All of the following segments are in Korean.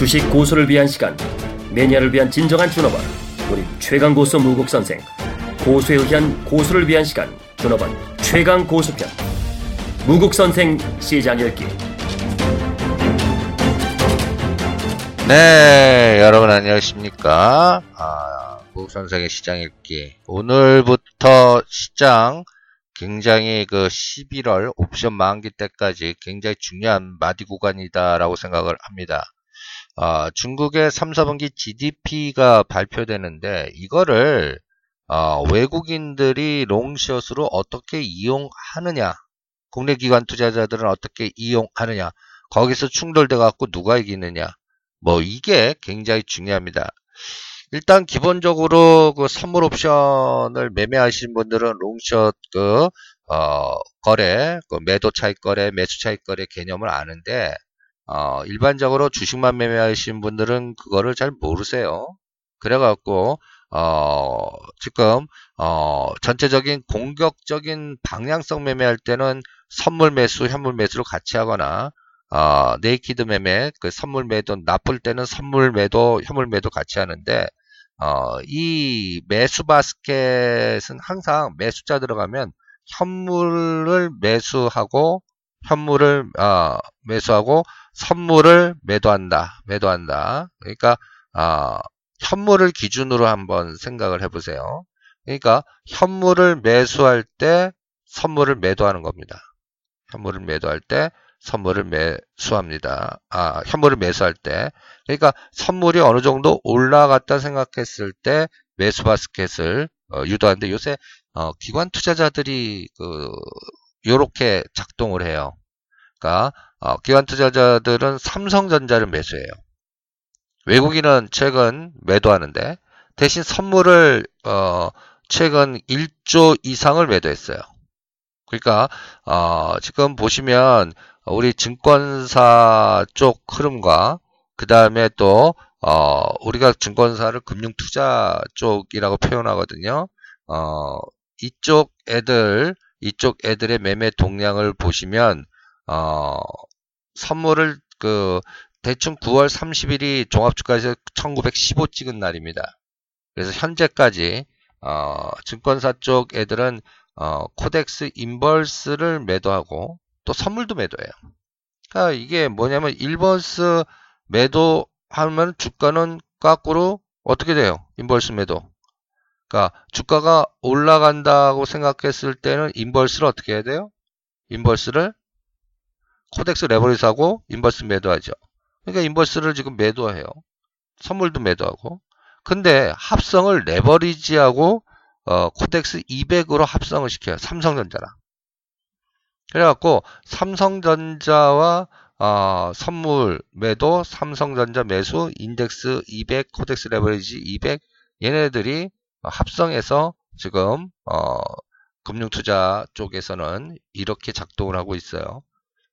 주식 고수를 위한 시간 매니아를 위한 진정한 준업원 우리 최강 고수 무국 선생 고수에 의한 고수를 위한 시간 준업원 최강 고수편 무국 선생 시장 열기 네, 여러분 안녕하십니까? 아, 무국 선생의 시장 읽기. 오늘부터 시장 굉장히 그 11월 옵션 만기 때까지 굉장히 중요한 마디 구간이다라고 생각을 합니다. 아, 중국의 3, 4분기 GDP가 발표되는데 이거를 어, 외국인들이 롱숏으로 어떻게 이용하느냐, 국내 기관 투자자들은 어떻게 이용하느냐, 거기서 충돌돼 갖고 누가 이기느냐, 뭐 이게 굉장히 중요합니다. 일단 기본적으로 그 선물 옵션을 매매하신 분들은 롱숏 그 어, 거래, 그 매도 차익 거래, 매수 차익 거래 개념을 아는데 어, 일반적으로 주식만 매매하신 분들은 그거를 잘 모르세요. 그래갖고 어, 지금 어, 전체적인 공격적인 방향성 매매할 때는 선물 매수, 현물 매수를 같이 하거나 어, naked 매매, 그 선물 매도 나쁠 때는 선물 매도, 현물 매도 같이 하는데 어, 이 매수 바스켓은 항상 매수차 들어가면 현물을 매수하고 현물을 어, 매수하고 선물을 매도한다. 매도한다. 그러니까 어, 현물을 기준으로 한번 생각을 해보세요. 그러니까 현물을 매수할 때 선물을 매도하는 겁니다. 현물을 매도할 때 선물을 매수합니다. 아, 현물을 매수할 때. 그러니까 선물이 어느 정도 올라갔다 생각했을 때 매수 바스켓을 어, 유도하는데 요새 어, 기관 투자자들이 그 요렇게 작동을 해요. 그러니까 어, 기관 투자자들은 삼성전자를 매수해요. 외국인은 최근 매도하는데 대신 선물을 어, 최근 1조 이상을 매도했어요. 그러니까 어, 지금 보시면 우리 증권사 쪽 흐름과 그 다음에 또 어, 우리가 증권사를 금융투자 쪽이라고 표현하거든요. 어, 이쪽 애들 이쪽 애들의 매매 동향을 보시면 어, 선물을 그 대충 9월 30일이 종합주가에서 1915 찍은 날입니다. 그래서 현재까지 어, 증권사 쪽 애들은 어, 코덱스 inverse를 매도하고 또 선물도 매도해요. 그러니까 이게 뭐냐면 inverse 매도하면 주가는 거꾸로 어떻게 돼요? inverse 매도. 그러니까 주가가 올라간다고 생각했을 때는 inverse를 어떻게 해야 돼요? inverse를 코덱스 레버리지하고 inverse 매도하죠. 그러니까 inverse를 지금 매도해요. 선물도 매도하고. 근데 합성을 레버리지하고 어, 코덱스 200으로 합성을 시켜요. 삼성전자랑. 그래갖고 삼성전자와 어, 선물 매도, 삼성전자 매수, 인덱스 200, 코덱스 레버리지 200 얘네들이 합성해서 지금 어, 금융투자 쪽에서는 이렇게 작동을 하고 있어요.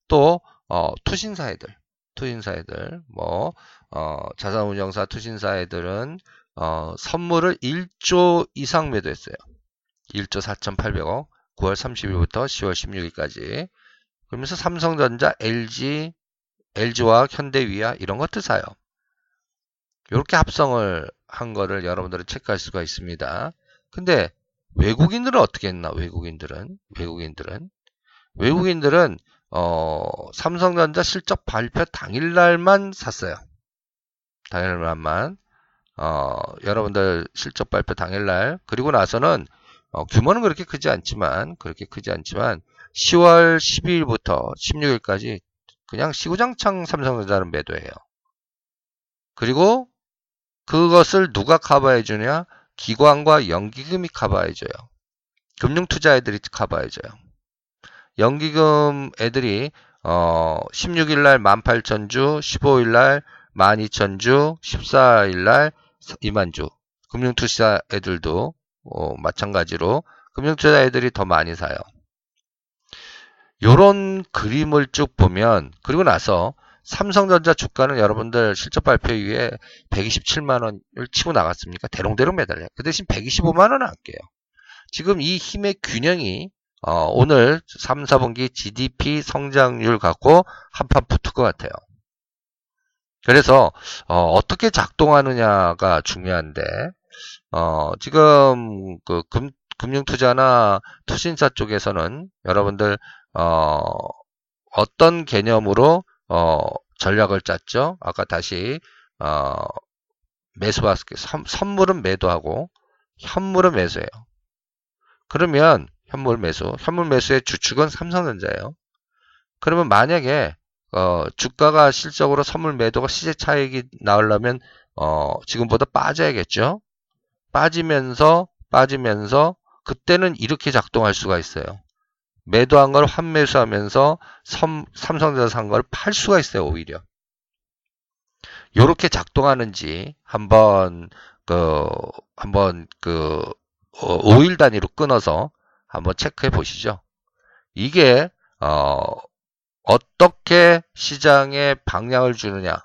또 어, 투신사 애들, 투신사 애들, 뭐 어, 자산운용사 투신사 애들은 어, 선물을 1조 이상 매도했어요. 1조 4,800억. 9월 30일부터 10월 16일까지. 그러면서 삼성전자, LG, LG와 현대위아 이런 것들 사요. 이렇게 합성을 한 거를 여러분들은 체크할 수가 있습니다. 근데 외국인들은 어떻게 했나? 외국인들은 외국인들은 외국인들은 어, 삼성전자 실적 발표 당일날만 샀어요. 당일날만 어, 여러분들 실적 발표 당일날 그리고 나서는 어, 규모는 그렇게 크지 않지만 그렇게 크지 않지만 10월 12일부터 16일까지 그냥 시구장창 삼성전자는 매도해요. 그리고 그것을 누가 커버해 주냐? 기관과 연기금이 커버해 줘요. 금융투자 애들이 커버해 줘요. 연기금 애들이 어 16일 날 18,000주, 15일 날 12,000주, 14일 날 2만주. 금융투자 애들도 어, 마찬가지로 금융투자 애들이 더 많이 사요. 요런 그림을 쭉 보면 그리고 나서 삼성전자 주가는 여러분들 실적 발표 이후에 127만 원을 치고 나갔습니까? 대롱대롱 매달려요. 그 대신 125만 원은 할게요. 지금 이 힘의 균형이 어, 오늘 3, 4분기 GDP 성장률 갖고 한판 붙을 것 같아요. 그래서 어, 떻게 작동하느냐가 중요한데 어, 지금 그 금, 금융투자나 투신사 쪽에서는 여러분들 어, 어떤 개념으로 어, 전략을 짰죠? 아까 다시 어, 매수 바스켓 선물은 매도하고 현물은 매수예요. 그러면 현물 매수, 현물 매수의 주축은 삼성전자예요. 그러면 만약에 어, 주가가 실적으로 선물 매도가 시세 차익이 나오려면 어, 지금보다 빠져야겠죠. 빠지면서 빠지면서 그때는 이렇게 작동할 수가 있어요. 매도한 걸 환매수하면서 삼, 삼성전자 산 걸 팔 수가 있어요. 오히려. 이렇게 작동하는지 한번 그 한번 그 5일 어, 단위로 끊어서 한번 체크해 보시죠. 이게 어 어떻게 시장에 방향을 주느냐.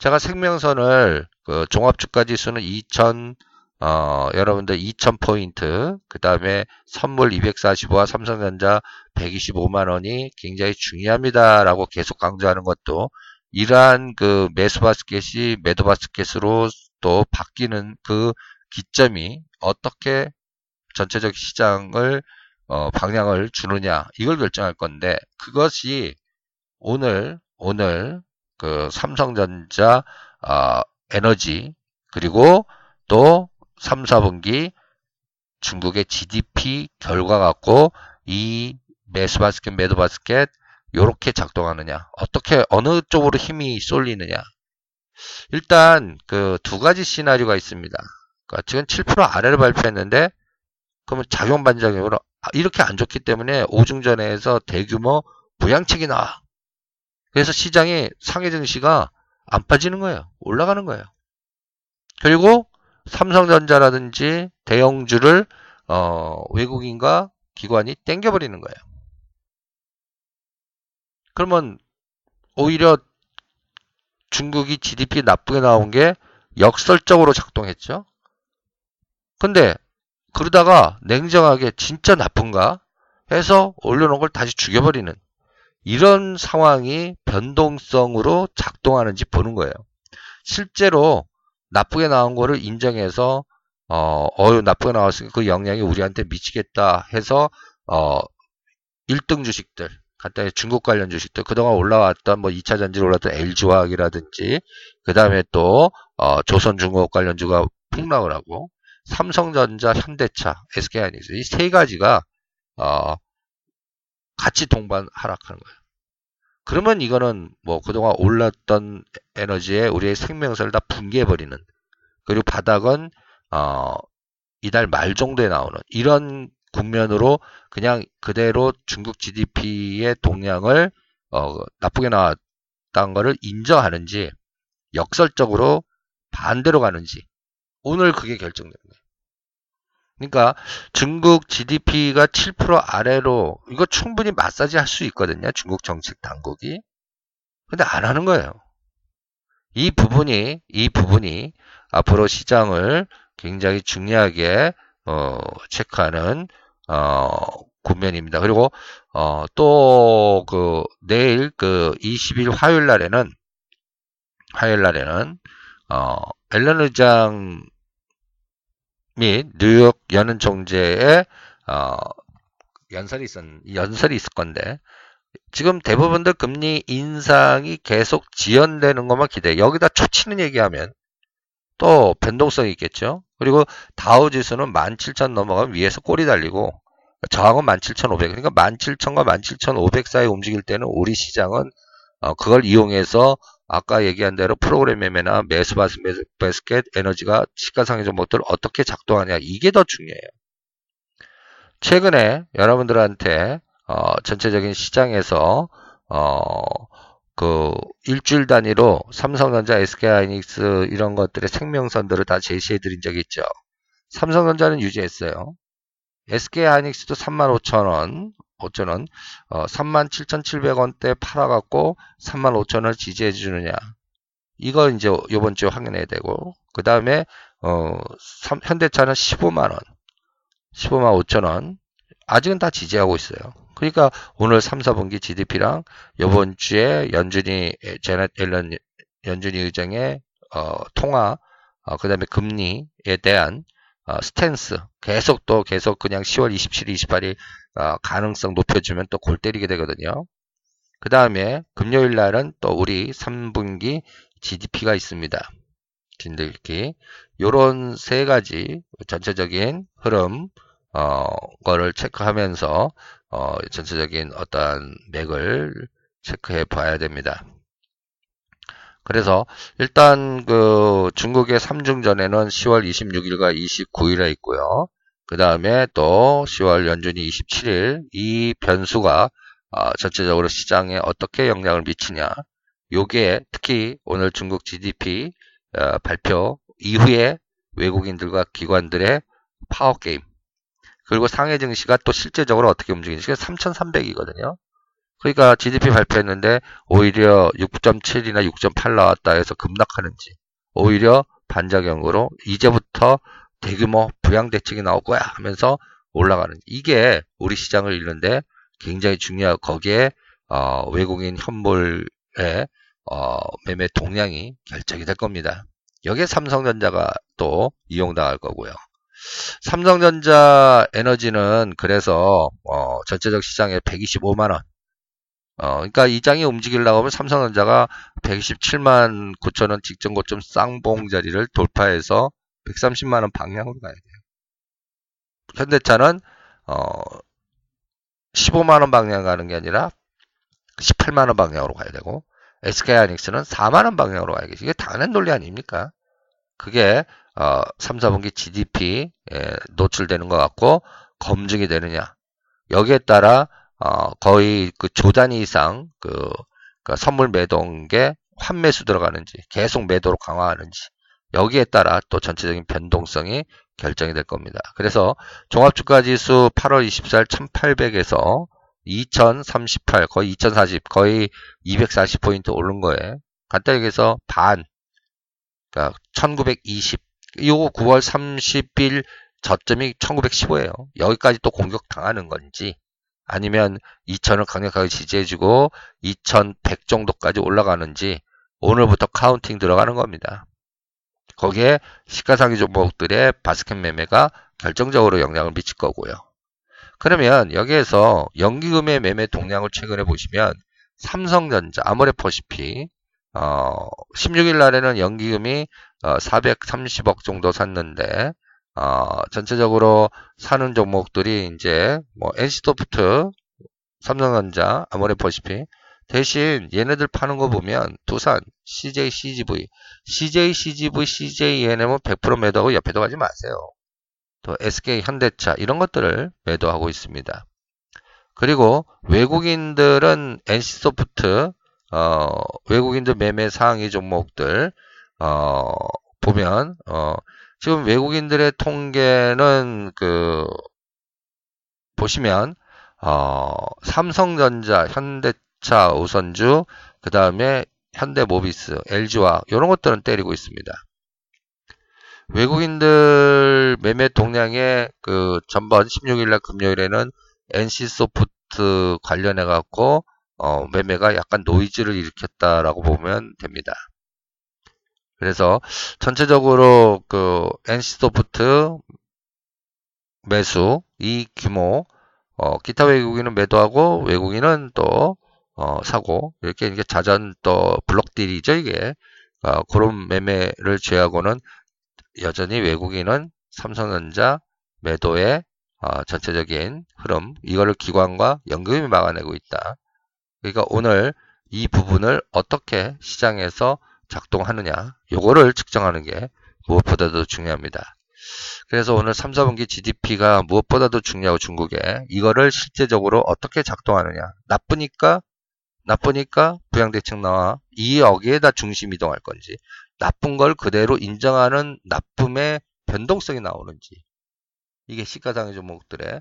제가 생명선을 그 종합주가지수는 2000 어, 여러분들 2000포인트, 그 다음에 선물 245와 삼성전자 125만 원이 굉장히 중요합니다 라고 계속 강조하는 것도 이러한 그 매수 바스켓이 매도 바스켓으로 또 바뀌는 그 기점이 어떻게 전체적 시장을 어, 방향을 주느냐 이걸 결정할 건데 그것이 오늘 오늘 그 삼성전자 어, 에너지 그리고 또 3, 4분기 중국의 GDP 결과 갖고 이 매수 바스켓 매도 바스켓 이렇게 작동하느냐 어떻게 어느 쪽으로 힘이 쏠리느냐. 일단 그 두 가지 시나리오가 있습니다. 그러니까 지금 7% 아래를 발표했는데 그러면 작용 반작용으로 아, 이렇게 안 좋기 때문에 오중전에서 대규모 부양책이 나와. 그래서 시장이 상해 증시가 안 빠지는 거예요. 올라가는 거예요. 그리고 삼성전자라든지 대형주를 어, 외국인과 기관이 땡겨버리는 거예요. 그러면 오히려 중국이 GDP 나쁘게 나온 게 역설적으로 작동했죠. 근데 그러다가 냉정하게 진짜 나쁜가 해서 올려놓은 걸 다시 죽여버리는 이런 상황이 변동성으로 작동하는지 보는 거예요. 실제로 나쁘게 나온 거를 인정해서 어, 어유 나쁘게 나왔으니까 그 영향이 우리한테 미치겠다 해서 어, 1등 주식들 간단히 중국 관련 주식들 그동안 올라왔던 뭐 2차 전지로 올랐던 LG화학이라든지 그 다음에 또 어, 조선중공업 관련주가 폭락을 하고 삼성전자, 현대차, SK하이닉스 이 세 가지가 어, 같이 동반 하락하는 거예요. 그러면 이거는 뭐 그동안 올랐던 에너지에 우리의 생명선을 다 붕괴해버리는 그리고 바닥은 어, 이달 말 정도에 나오는 이런 국면으로 그냥 그대로 중국 GDP의 동향을 어, 나쁘게 나왔다는 것을 인정하는지 역설적으로 반대로 가는지 오늘 그게 결정됩니다. 그러니까 중국 GDP가 7% 아래로 이거 충분히 마사지 할 수 있거든요. 중국 정책 당국이. 근데 안 하는 거예요. 이 부분이 이 부분이 앞으로 시장을 굉장히 중요하게 어, 체크하는 어, 국면입니다. 그리고 어, 또 그 내일 그 20일 화요일 날에는 화요일 날에는 어, 앨런 의장 및 뉴욕 연은 총재의 어, 연설이 있었 연설이 있을 건데 지금 대부분들 금리 인상이 계속 지연되는 것만 기대. 여기다 초치는 얘기하면 또 변동성이 있겠죠. 그리고 다우 지수는 17,000 넘어가면 위에서 꼬리 달리고 저항은 17,500. 그러니까 17,000과 17,500 사이 움직일 때는 우리 시장은 어, 그걸 이용해서 아까 얘기한 대로 프로그램 매매나 매수 바스켓 에너지가 시가상의 종목들 어떻게 작동하냐 이게 더 중요해요. 최근에 여러분들한테 어, 전체적인 시장에서 어, 그 일주일 단위로 삼성전자, SK하이닉스 이런 것들의 생명선들을 다 제시해 드린 적이 있죠. 삼성전자는 유지했어요. SK하이닉스도 35,000원, 5,000원, 어, 37,700원대 팔아갖고 35,000원 지지해 주느냐. 이거 이제 요번 주에 확인해야 되고, 그 다음에, 어, 현대차는 15만원, 15만 5천원, 아직은 다 지지하고 있어요. 그러니까 오늘 3, 4분기 GDP랑 요번 주에 연준이 제넷 앨런 연준이 의장의 어, 통화, 어, 그 다음에 금리에 대한 어, 스탠스 계속 또 계속 그냥 10월 27일, 28일 어, 가능성 높여주면 또 골 때리게 되거든요. 그 다음에 금요일 날은 또 우리 3분기 GDP가 있습니다. 진들기 요런 세 가지 전체적인 흐름 어, 거를 체크하면서 어, 전체적인 어떠한 맥을 체크해 봐야 됩니다. 그래서 일단 그 중국의 3중전에는 10월 26일과 29일에 있고요. 그 다음에 또 10월 연준이 27일 이 변수가 어, 전체적으로 시장에 어떻게 영향을 미치냐. 요게 특히 오늘 중국 GDP 어, 발표 이후에 외국인들과 기관들의 파워 게임 그리고 상해 증시가 또 실제적으로 어떻게 움직이는지 3,300이거든요. 그러니까 GDP 발표했는데 오히려 6.7이나 6.8 나왔다 해서 급락하는지 오히려 반작용으로 이제부터 대규모 부양 대책이 나올 거야 하면서 올라가는 이게 우리 시장을 잃는데 굉장히 중요하고 거기에 어, 외국인 현물의 어, 매매 동량이 결정이 될 겁니다. 여기에 삼성전자가 또 이용당할 거고요. 삼성전자 에너지는 그래서 어, 전체적 시장에 125만 원. 어, 그러니까 이 장이 움직이려고 하면 삼성전자가 127만 9천 원 직전 고점 쌍봉 자리를 돌파해서 130만 원 방향으로 가야 돼요. 현대차는 어, 15만 원 방향 가는 게 아니라 18만 원 방향으로 가야 되고 SK하이닉스는 4만 원 방향으로 가야 돼. 이게 당연한 논리 아닙니까? 그게 어, 3, 4분기 GDP에 노출되는 것 같고 검증이 되느냐. 여기에 따라 어, 거의 그 조단위 이상 그, 그 선물 매도게 환매수 들어가는지 계속 매도로 강화하는지 여기에 따라 또 전체적인 변동성이 결정이 될 겁니다. 그래서 종합주가지수 8월 24일 1800에서 2038 거의 2040 거의 240포인트 오른 거에 간단히 얘기해서 반 그러니까 1920 이거 9월 30일 저점이 1915예요. 여기까지 또 공격 당하는 건지 아니면 2000을 강력하게 지지해주고 2100 정도까지 올라가는지 오늘부터 counting 들어가는 겁니다. 거기에 시총상위 종목들의 바스켓 매매가 결정적으로 영향을 미칠 거고요. 그러면 여기에서 연기금의 매매 동향을 최근에 보시면 삼성전자 아모레퍼시피 어, 16일 날에는 연기금이 어, 430억 정도 샀는데 어, 전체적으로 사는 종목들이 이제 뭐 NC소프트, 삼성전자, 아모레퍼시피 대신 얘네들 파는 거 보면 두산, CJ, CGV, CJ, CGV, CJNM은 100% 매도하고 옆에도 가지 마세요. 또 SK, 현대차 이런 것들을 매도하고 있습니다. 그리고 외국인들은 NC소프트, 어, 외국인들 매매 상위 종목들 어, 보면 어, 지금 외국인들의 통계는 그 보시면 어, 삼성전자, 현대차 우선주, 그 다음에 현대모비스, LG와 이런 것들은 때리고 있습니다. 외국인들 매매 동량의 그 전번 16일날 금요일에는 NC소프트 관련해 갖고 어, 매매가 약간 노이즈를 일으켰다라고 보면 됩니다. 그래서 전체적으로 그 NC소프트 매수 이 규모 어, 기타 외국인은 매도하고 외국인은 또 어, 사고 이렇게 이게 자전 또 블록딜이죠 이게 어, 그런 매매를 제하고는 여전히 외국인은 삼성전자 매도의 어, 전체적인 흐름 이거를 기관과 연금이 막아내고 있다. 그러니까 오늘 이 부분을 어떻게 시장에서 작동하느냐 요거를 측정하는 게 무엇보다도 중요합니다. 그래서 오늘 3, 4분기 GDP가 무엇보다도 중요하고 중국에 이거를 실제적으로 어떻게 작동하느냐 나쁘니까 나쁘니까 부양대책 나와 이 여기에다 중심 이동할 건지 나쁜 걸 그대로 인정하는 나쁨의 변동성이 나오는지 이게 시가상의 종목들의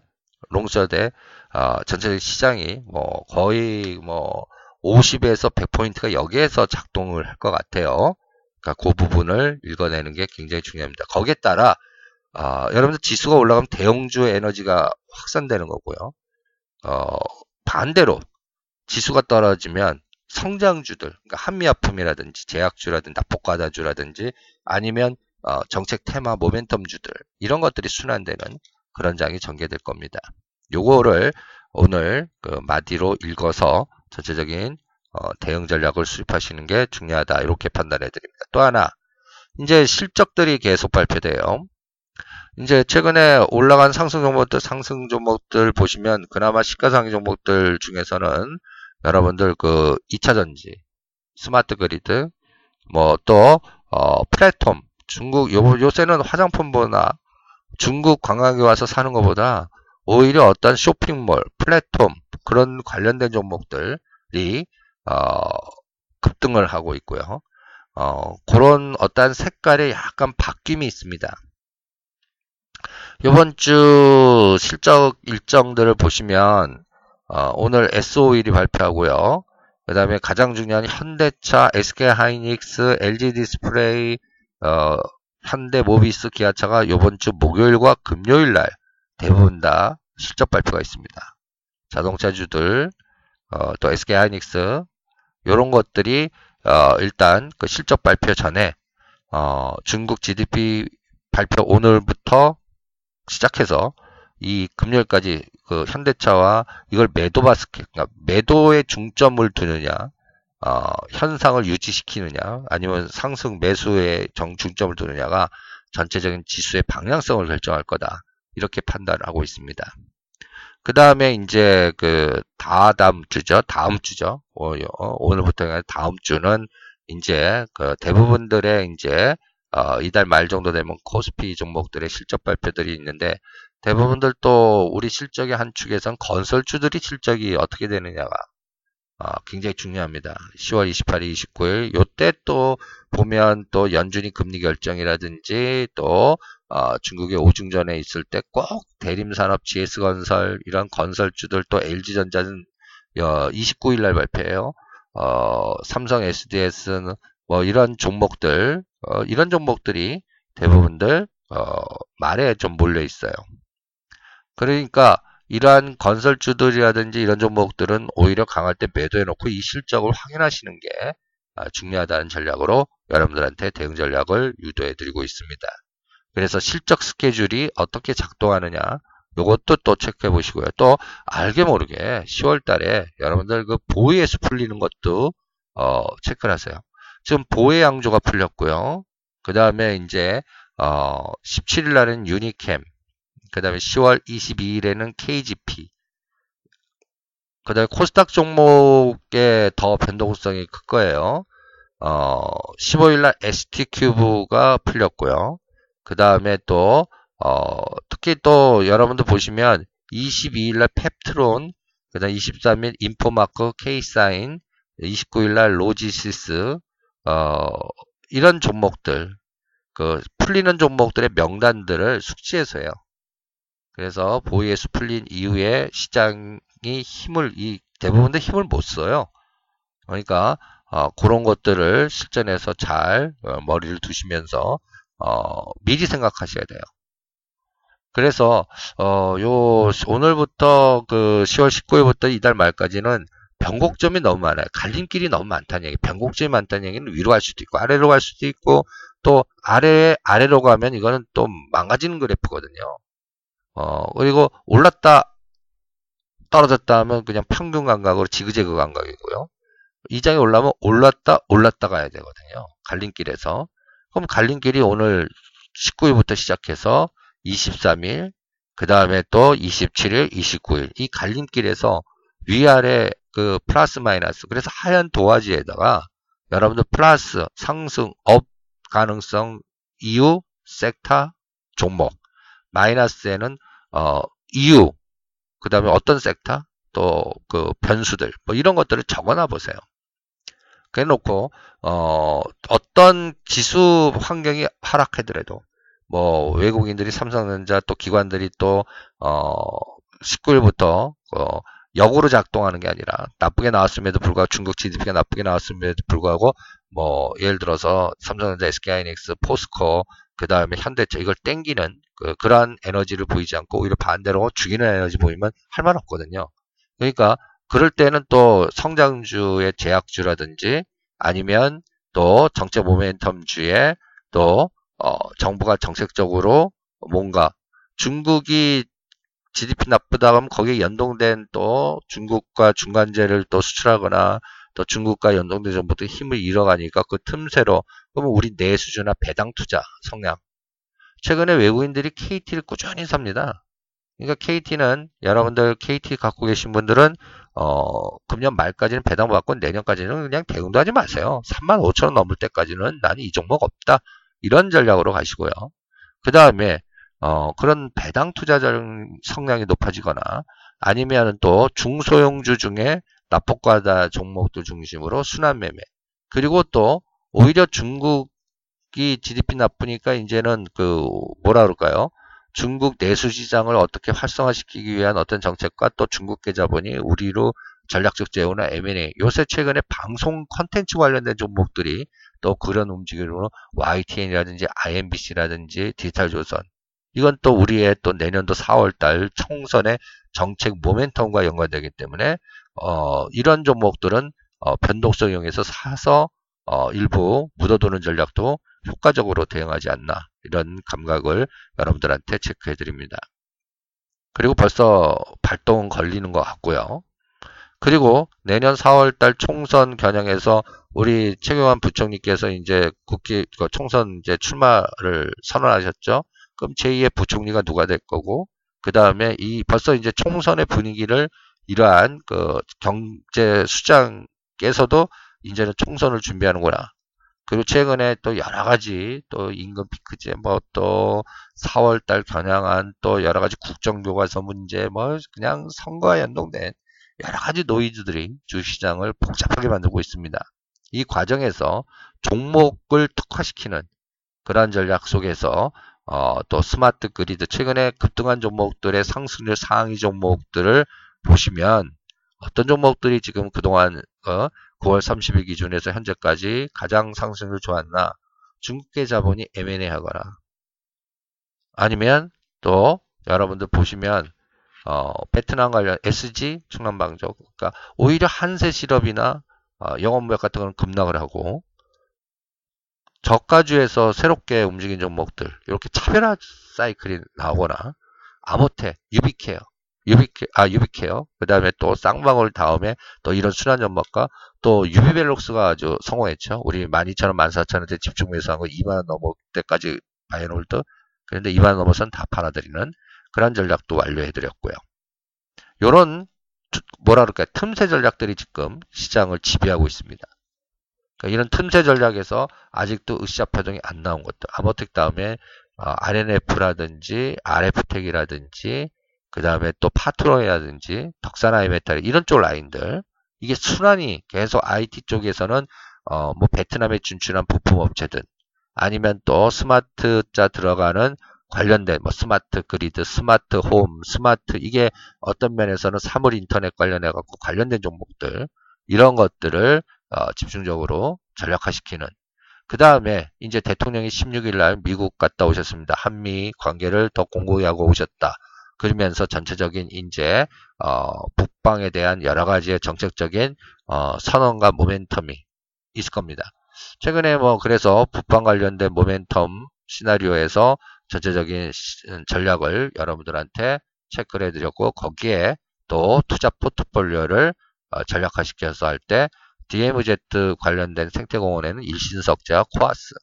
롱숏의 어, 전체 시장이 뭐 거의 뭐 50에서 100포인트가 여기에서 작동을 할 것 같아요. 그러니까 그 부분을 읽어내는 게 굉장히 중요합니다. 거기에 따라 어, 여러분들 지수가 올라가면 대형주 에너지가 확산되는 거고요. 어, 반대로 지수가 떨어지면 성장주들, 그러니까 한미약품이라든지 제약주라든지 납폭과다주라든지 아니면 어, 정책 테마 모멘텀주들 이런 것들이 순환되는 그런 장이 전개될 겁니다. 요거를 오늘 그 마디로 읽어서 전체적인 어, 대응 전략을 수립하시는 게 중요하다 이렇게 판단해 드립니다. 또 하나 이제 실적들이 계속 발표돼요. 이제 최근에 올라간 상승 종목들, 상승 종목들 보시면 그나마 시가상위 종목들 중에서는 여러분들 그 2차 전지, 스마트 그리드, 뭐또 어, 플랫폼, 중국 요 요새는 화장품보다 중국 관광객 와서 사는 것보다 오히려 어떤 쇼핑몰, 플랫폼 그런 관련된 종목들이 어, 급등을 하고 있고요. 어, 그런 어떤 색깔의 약간 바뀜이 있습니다. 이번 주 실적 일정들을 보시면 어, 오늘 S-Oil이 발표하고요. 그 다음에 가장 중요한 현대차, SK하이닉스, LG디스플레이, 어, 현대모비스, 기아차가 이번 주 목요일과 금요일 날 대부분 다 실적 발표가 있습니다. 자동차주들, 어, 또 SK하이닉스 이런 것들이 어, 일단 그 실적 발표 전에 어, 중국 GDP 발표 오늘부터 시작해서 이 금요일까지 그 현대차와 이걸 매도 바스켓, 그러니까 매도에 중점을 두느냐, 어, 현상을 유지시키느냐, 아니면 상승 매수에 정 중점을 두느냐가 전체적인 지수의 방향성을 결정할 거다. 이렇게 판단하고 있습니다. 그 다음에 이제 그 다다음 주죠. 다음 주죠. 어, 어 오늘부터 다음 주는 이제 그 대부분들의 이제 어, 이달 말 정도 되면 코스피 종목들의 실적 발표들이 있는데 대부분들 또 우리 실적의 한 축에선 건설주들이 실적이 어떻게 되느냐가 어, 굉장히 중요합니다. 10월 28일, 29일 요때 또 보면 또 연준이 금리 결정이라든지 또 어, 중국의 오중전에 있을 때 꼭 대림산업, GS건설 이런 건설주들 또 LG전자는 어, 29일 날 발표해요. 어, 삼성 SDS는 뭐 이런 종목들 어, 이런 종목들이 대부분들 어, 말에 좀 몰려 있어요. 그러니까 이러한 건설주들이라든지 이런 종목들은 오히려 강할 때 매도해 놓고 이 실적을 확인하시는 게 아, 중요하다는 전략으로 여러분들한테 대응 전략을 유도해 드리고 있습니다. 그래서 실적 스케줄이 어떻게 작동하느냐 이것도 또 체크해 보시고요. 또 알게 모르게 10월 달에 여러분들 그 보유에서 풀리는 것도 어, 체크를 하세요. 지금 보혜 양조가 풀렸고요. 그 다음에 이제 어, 17일 날은 유니캠, 그 다음에 10월 22일에는 KGP, 그 다음에 코스닥 종목의 더 변동성이 클 거예요. 어, 15일 날 ST큐브가 풀렸고요. 그 다음에 또 어, 특히 또 여러분들 보시면 22일 날 펩트론, 그 다음 23일 인포마크 케이사인, 29일 날 로지시스, 어, 이런 종목들, 그 풀리는 종목들의 명단들을 숙지해서 해요. 그래서 보호예수에서 풀린 이후에 시장이 힘을 이 대부분의 힘을 못 써요. 그러니까 어, 그런 것들을 실전에서 잘 어, 머리를 두시면서 어, 미리 생각하셔야 돼요. 그래서 어, 요 오늘부터 그 10월 19일부터 이달 말까지는 변곡점이 너무 많아요. 갈림길이 너무 많다는 얘기. 변곡점이 많다는 얘기는 위로 갈 수도 있고 아래로 갈 수도 있고 또 아래 아래로 가면 이거는 또 망가지는 그래프거든요. 어 그리고 올랐다 떨어졌다 하면 그냥 평균 감각으로 지그재그 감각이고요. 이 장에 올라면 올랐다 올랐다 가야 되거든요. 갈림길에서. 그럼 갈림길이 오늘 19일부터 시작해서 23일, 그 다음에 또 27일, 29일 이 갈림길에서 위아래 그 플러스 마이너스 그래서 하얀 도화지에다가 여러분들 플러스 상승 up 가능성 이유 섹터 종목 마이너스에는 어 이유 그 다음에 어떤 섹터 또 그 변수들 뭐 이런 것들을 적어놔 보세요. 그래 놓고 어 어떤 지수 환경이 하락하더라도 뭐 외국인들이 삼성전자 또 기관들이 또 어 19일부터 어 역으로 작동하는 게 아니라 나쁘게 나왔음에도 불구하고 중국 GDP가 나쁘게 나왔음에도 불구하고 뭐 예를 들어서 삼성전자, SK하이닉스, 포스코 그 다음에 현대차 이걸 땡기는 그, 그러한 에너지를 보이지 않고 오히려 반대로 죽이는 에너지 보이면 할 말 없거든요. 그러니까 그럴 때는 또 성장주의 제약주라든지 아니면 또 정책 모멘텀주에 또 어, 정부가 정책적으로 뭔가 중국이 GDP 나쁘다 하면 거기에 연동된 또 중국과 중간재를 또 수출하거나 또 중국과 연동된 정부도 힘을 잃어가니까 그 틈새로 그러면 우리 내수주나 배당 투자 성향 최근에 외국인들이 KT를 꾸준히 삽니다. 그러니까 KT는 여러분들 KT 갖고 계신 분들은 어, 금년 말까지는 배당 받고 내년까지는 그냥 대응도 하지 마세요. 3만 5천 원 넘을 때까지는 나는 이 종목 없다. 이런 전략으로 가시고요. 그 다음에 어, 그런 배당 투자 성향이 높아지거나 아니면 또 중소형주 중에 납폭과다 종목들 중심으로 순환매매 그리고 또 오히려 중국 이 GDP 나쁘니까 이제는 그 뭐라 그럴까요? 중국 내수 시장을 어떻게 활성화시키기 위한 어떤 정책과 또 중국계 자본이 우리로 전략적 재우나 M&A 요새 최근에 방송 컨텐츠 관련된 종목들이 또 그런 움직임으로 YTN이라든지 IMBC라든지 디지털조선 이건 또 우리의 또 내년도 4월달 총선의 정책 모멘텀과 연관되기 때문에 어, 이런 종목들은 어, 변동성 이용해서 사서 어, 일부 묻어두는 전략도 효과적으로 대응하지 않나 이런 감각을 여러분들한테 체크해 드립니다. 그리고 벌써 발동 걸리는 것 같고요. 그리고 내년 4월달 총선 겨냥해서 우리 최경환 부총리께서 이제 국회 그 총선 이제 출마를 선언하셨죠. 그럼 제2의 부총리가 누가 될 거고 그 다음에 이 벌써 이제 총선의 분위기를 이러한 그 경제 수장께서도 이제는 총선을 준비하는구나. 그리고 최근에 또 여러 가지 또 임금 피크제 뭐 또 4월 달 겨냥한 또 여러 가지 국정교과서 문제 뭐 그냥 선거와 연동된 여러 가지 노이즈들이 주시장을 복잡하게 만들고 있습니다. 이 과정에서 종목을 특화시키는 그러한 전략 속에서 어, 또 스마트 그리드 최근에 급등한 종목들의 상승률 상위 종목들을 보시면 어떤 종목들이 지금 그동안 어, 9월 30일 기준에서 현재까지 가장 상승률 좋았나? 중국계 자본이 M&A 하거나. 아니면 또 여러분들 보시면 어, 베트남 관련 SG 충남방조 그러니까 오히려 한세 실업이나 어, 영업무역 같은 거는 급락을 하고 저가주에서 새롭게 움직인 종목들 이렇게 차별화 사이클이 나오거나 아모텍, 유비케어, 유비케 아 유비케어 그 다음에 또 쌍방울 다음에 또 이런 순환 연막과 또 유비벨록스가 아주 성공했죠. 우리 12,000원, 14,000원대 집중 매수한 거 2만원 넘을 때까지 buy hold 그런데 2만원 넘어선 다 팔아드리는 그런 전략도 완료해드렸고요. 요런 뭐라 그럴까요? 틈새 전략들이 지금 시장을 지배하고 있습니다. 그러니까 이런 틈새 전략에서 아직도 으쌰 표정이 안 나온 것들. 아모텍 다음에 어, RNF라든지 RF텍이라든지 그 다음에 또 파트론이라든지 덕산하이메탈 이런 쪽 라인들 이게 순환이 계속 IT 쪽에서는 어, 뭐 베트남에 진출한 부품 업체든 아니면 또 스마트 자 들어가는 관련된 뭐 스마트 그리드, 스마트 홈, 스마트 이게 어떤 면에서는 사물 인터넷 관련해 갖고 관련된 종목들 이런 것들을 어, 집중적으로 전략화시키는 그 다음에 이제 대통령이 16일 날 미국 갔다 오셨습니다. 한미 관계를 더 공고히 하고 오셨다. 그러면서 전체적인 이제 어, 북방에 대한 여러 가지의 정책적인 어, 선언과 모멘텀이 있을 겁니다. 최근에 뭐 그래서 북방 관련된 모멘텀 시나리오에서 전체적인 전략을 여러분들한테 체크를 해드렸고 거기에 또 투자 포트폴리오를 어, 전략화시켜서 할 때 DMZ 관련된 생태공원에는 일신석재와 코아스.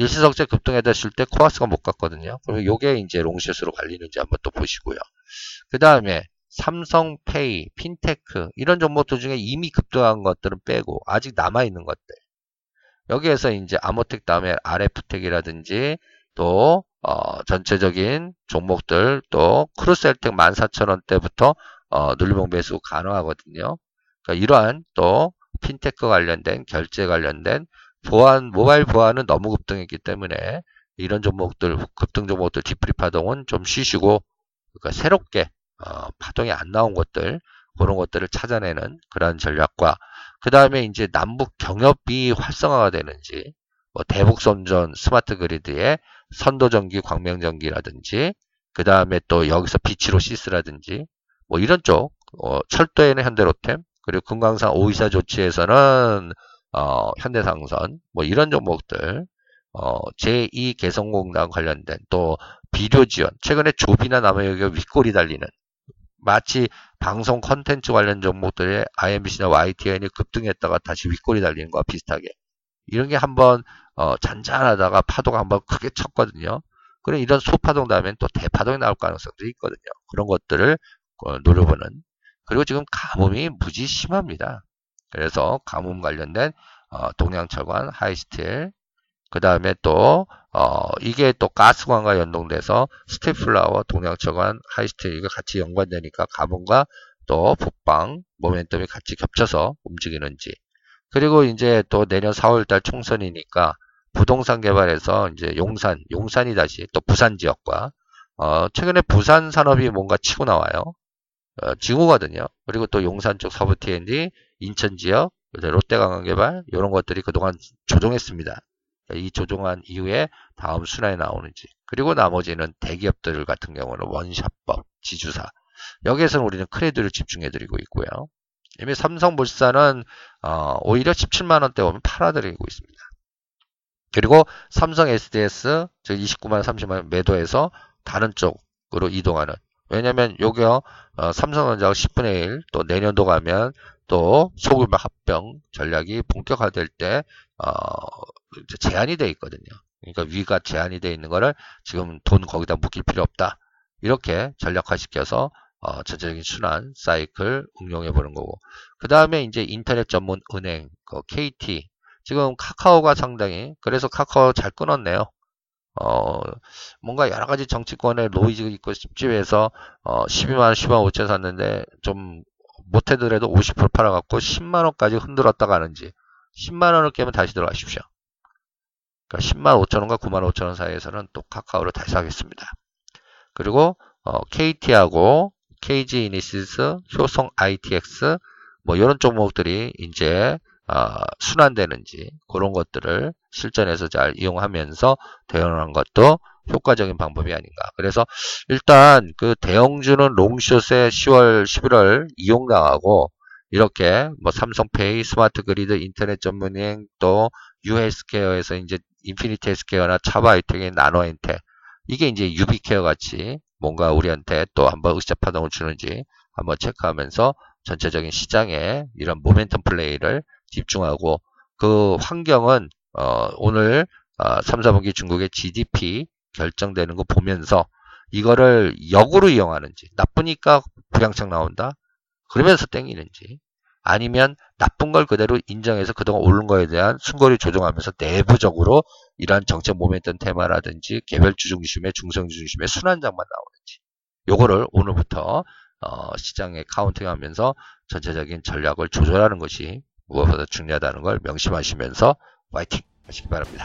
일신석재 급등해졌을 때 코아스가 못 갔거든요. 그러면 요게 이제 long short으로 갈리는지 한번 또 보시고요. 그 다음에 삼성페이, 핀테크 이런 종목들 중에 이미 급등한 것들은 빼고 아직 남아있는 것들. 여기에서 이제 아모텍 다음에 RF텍이라든지 또 어, 전체적인 종목들 또 크루셜텍 14,000원대부터 어, 눌림목 매수 가능하거든요. 그러니까 이러한 또 핀테크 관련된 결제 관련된 보안 모바일 보안은 너무 급등했기 때문에 이런 종목들 급등 종목들 디프리 파동은 좀 쉬시고 그러니까 새롭게 어, 파동이 안 나온 것들 그런 것들을 찾아내는 그런 전략과 그 다음에 이제 남북 경협이 활성화가 되는지 뭐 대북 선전 스마트 그리드의 선도 전기 광명 전기라든지 그 다음에 또 여기서 비치로 시스라든지 뭐 이런 쪽 어, 철도에는 현대로템, 그리고 금강산 오이사 조치에서는 어, 현대상선, 뭐 이런 종목들, 어, 제2 개성공단 관련된 또 비료 지원, 최근에 조비나 남해역에 윗골이 달리는 마치 방송 컨텐츠 관련 종목들의 IMBC나 YTN이 급등했다가 다시 윗골이 달리는 거와 비슷하게 이런 게 한번 어, 잔잔하다가 파도가 한번 크게 쳤거든요. 그래 이런 소파동 다음엔 또 대파동이 나올 가능성도 있거든요. 그런 것들을 어, 노려보는 그리고 지금 가뭄이 무지 심합니다. 그래서 가뭄 관련된 어, 동양철관, 하이스틸, 그 다음에 또 어, 이게 또 가스관과 연동돼서 스틸플라워, 동양철관, 하이스틸 이거 같이 연관되니까 가뭄과 또 북방 모멘텀이 같이 겹쳐서 움직이는지 그리고 이제 또 내년 4월달 총선이니까 부동산 개발에서 이제 용산, 용산이 다시 또 부산 지역과 어, 최근에 부산 산업이 뭔가 치고 나와요. 어, 징후거든요. 그리고 또 용산 쪽 서부 T&D, 인천 지역, 롯데관광개발 이런 것들이 그동안 조정했습니다. 이 조정한 이후에 다음 순환에 나오는지 그리고 나머지는 대기업들 같은 경우는 원샷법, 지주사 여기에서는 우리는 크레드를 집중해드리고 있고요. 이미 삼성물산은 어, 오히려 17만 원대 오면 팔아드리고 있습니다. 그리고 삼성 SDS 즉 29만 30만 매도해서 다른 쪽으로 이동하는 왜냐면 요게요 어, 삼성전자가 10분의 1 또 내년도 가면 또 소규모 합병 전략이 본격화될 때 어, 제한이 돼 있거든요. 그러니까 위가 제한이 돼 있는 거를 지금 돈 거기다 묶일 필요 없다. 이렇게 전략화시켜서 어, 전체적인 순환 사이클 응용해 보는 거고 그 다음에 이제 인터넷 전문 은행 그 KT 지금 카카오가 상당히 그래서 카카오 잘 끊었네요. 어, 뭔가 여러 가지 정치권의 로이즈 있고 찝찝해서 어, 12만 원, 10만 5천 샀는데 좀 못해더라도 50% 팔아갖고 10만원까지 흔들었다 가는지 10만원을 깨면 다시 들어가십시오. 그러니까 10만 5천원과 9만 5천원 사이에서는 또 카카오를 다시 사겠습니다. 그리고 어, KT하고 KG 이니시스, 효성 ITX 뭐 이런 종목들이 이제 어, 순환되는지 그런 것들을 실전에서 잘 이용하면서 대응하는 것도 효과적인 방법이 아닌가. 그래서 일단 그 대형주는 long short에 10월, 11월 이용당하고 이렇게 뭐 삼성페이, 스마트 그리드, 인터넷 전문은행 또 U-헬스케어에서 이제 인피니티 헬스케어나 차바이오텍의 나노엔텍 이게 이제 유비케어 같이 뭔가 우리한테 또 한번 의자 파동을 주는지 한번 체크하면서 전체적인 시장에 이런 모멘텀 플레이를 집중하고 그 환경은 어, 오늘 어, 3, 4분기 중국의 GDP 결정되는 거 보면서 이거를 역으로 이용하는지 나쁘니까 불량청 나온다 그러면서 땡기는지 아니면 나쁜 걸 그대로 인정해서 그동안 오른 거에 대한 순거리 조정하면서 내부적으로 이러한 정책 모멘텀 테마라든지 개별주 중심의 중성주 중심의 순환장만 나오는지 요거를 오늘부터 어, 시장에 카운팅하면서 전체적인 전략을 조절하는 것이 무엇보다 중요하다는 걸 명심하시면서 화이팅 하시기 바랍니다.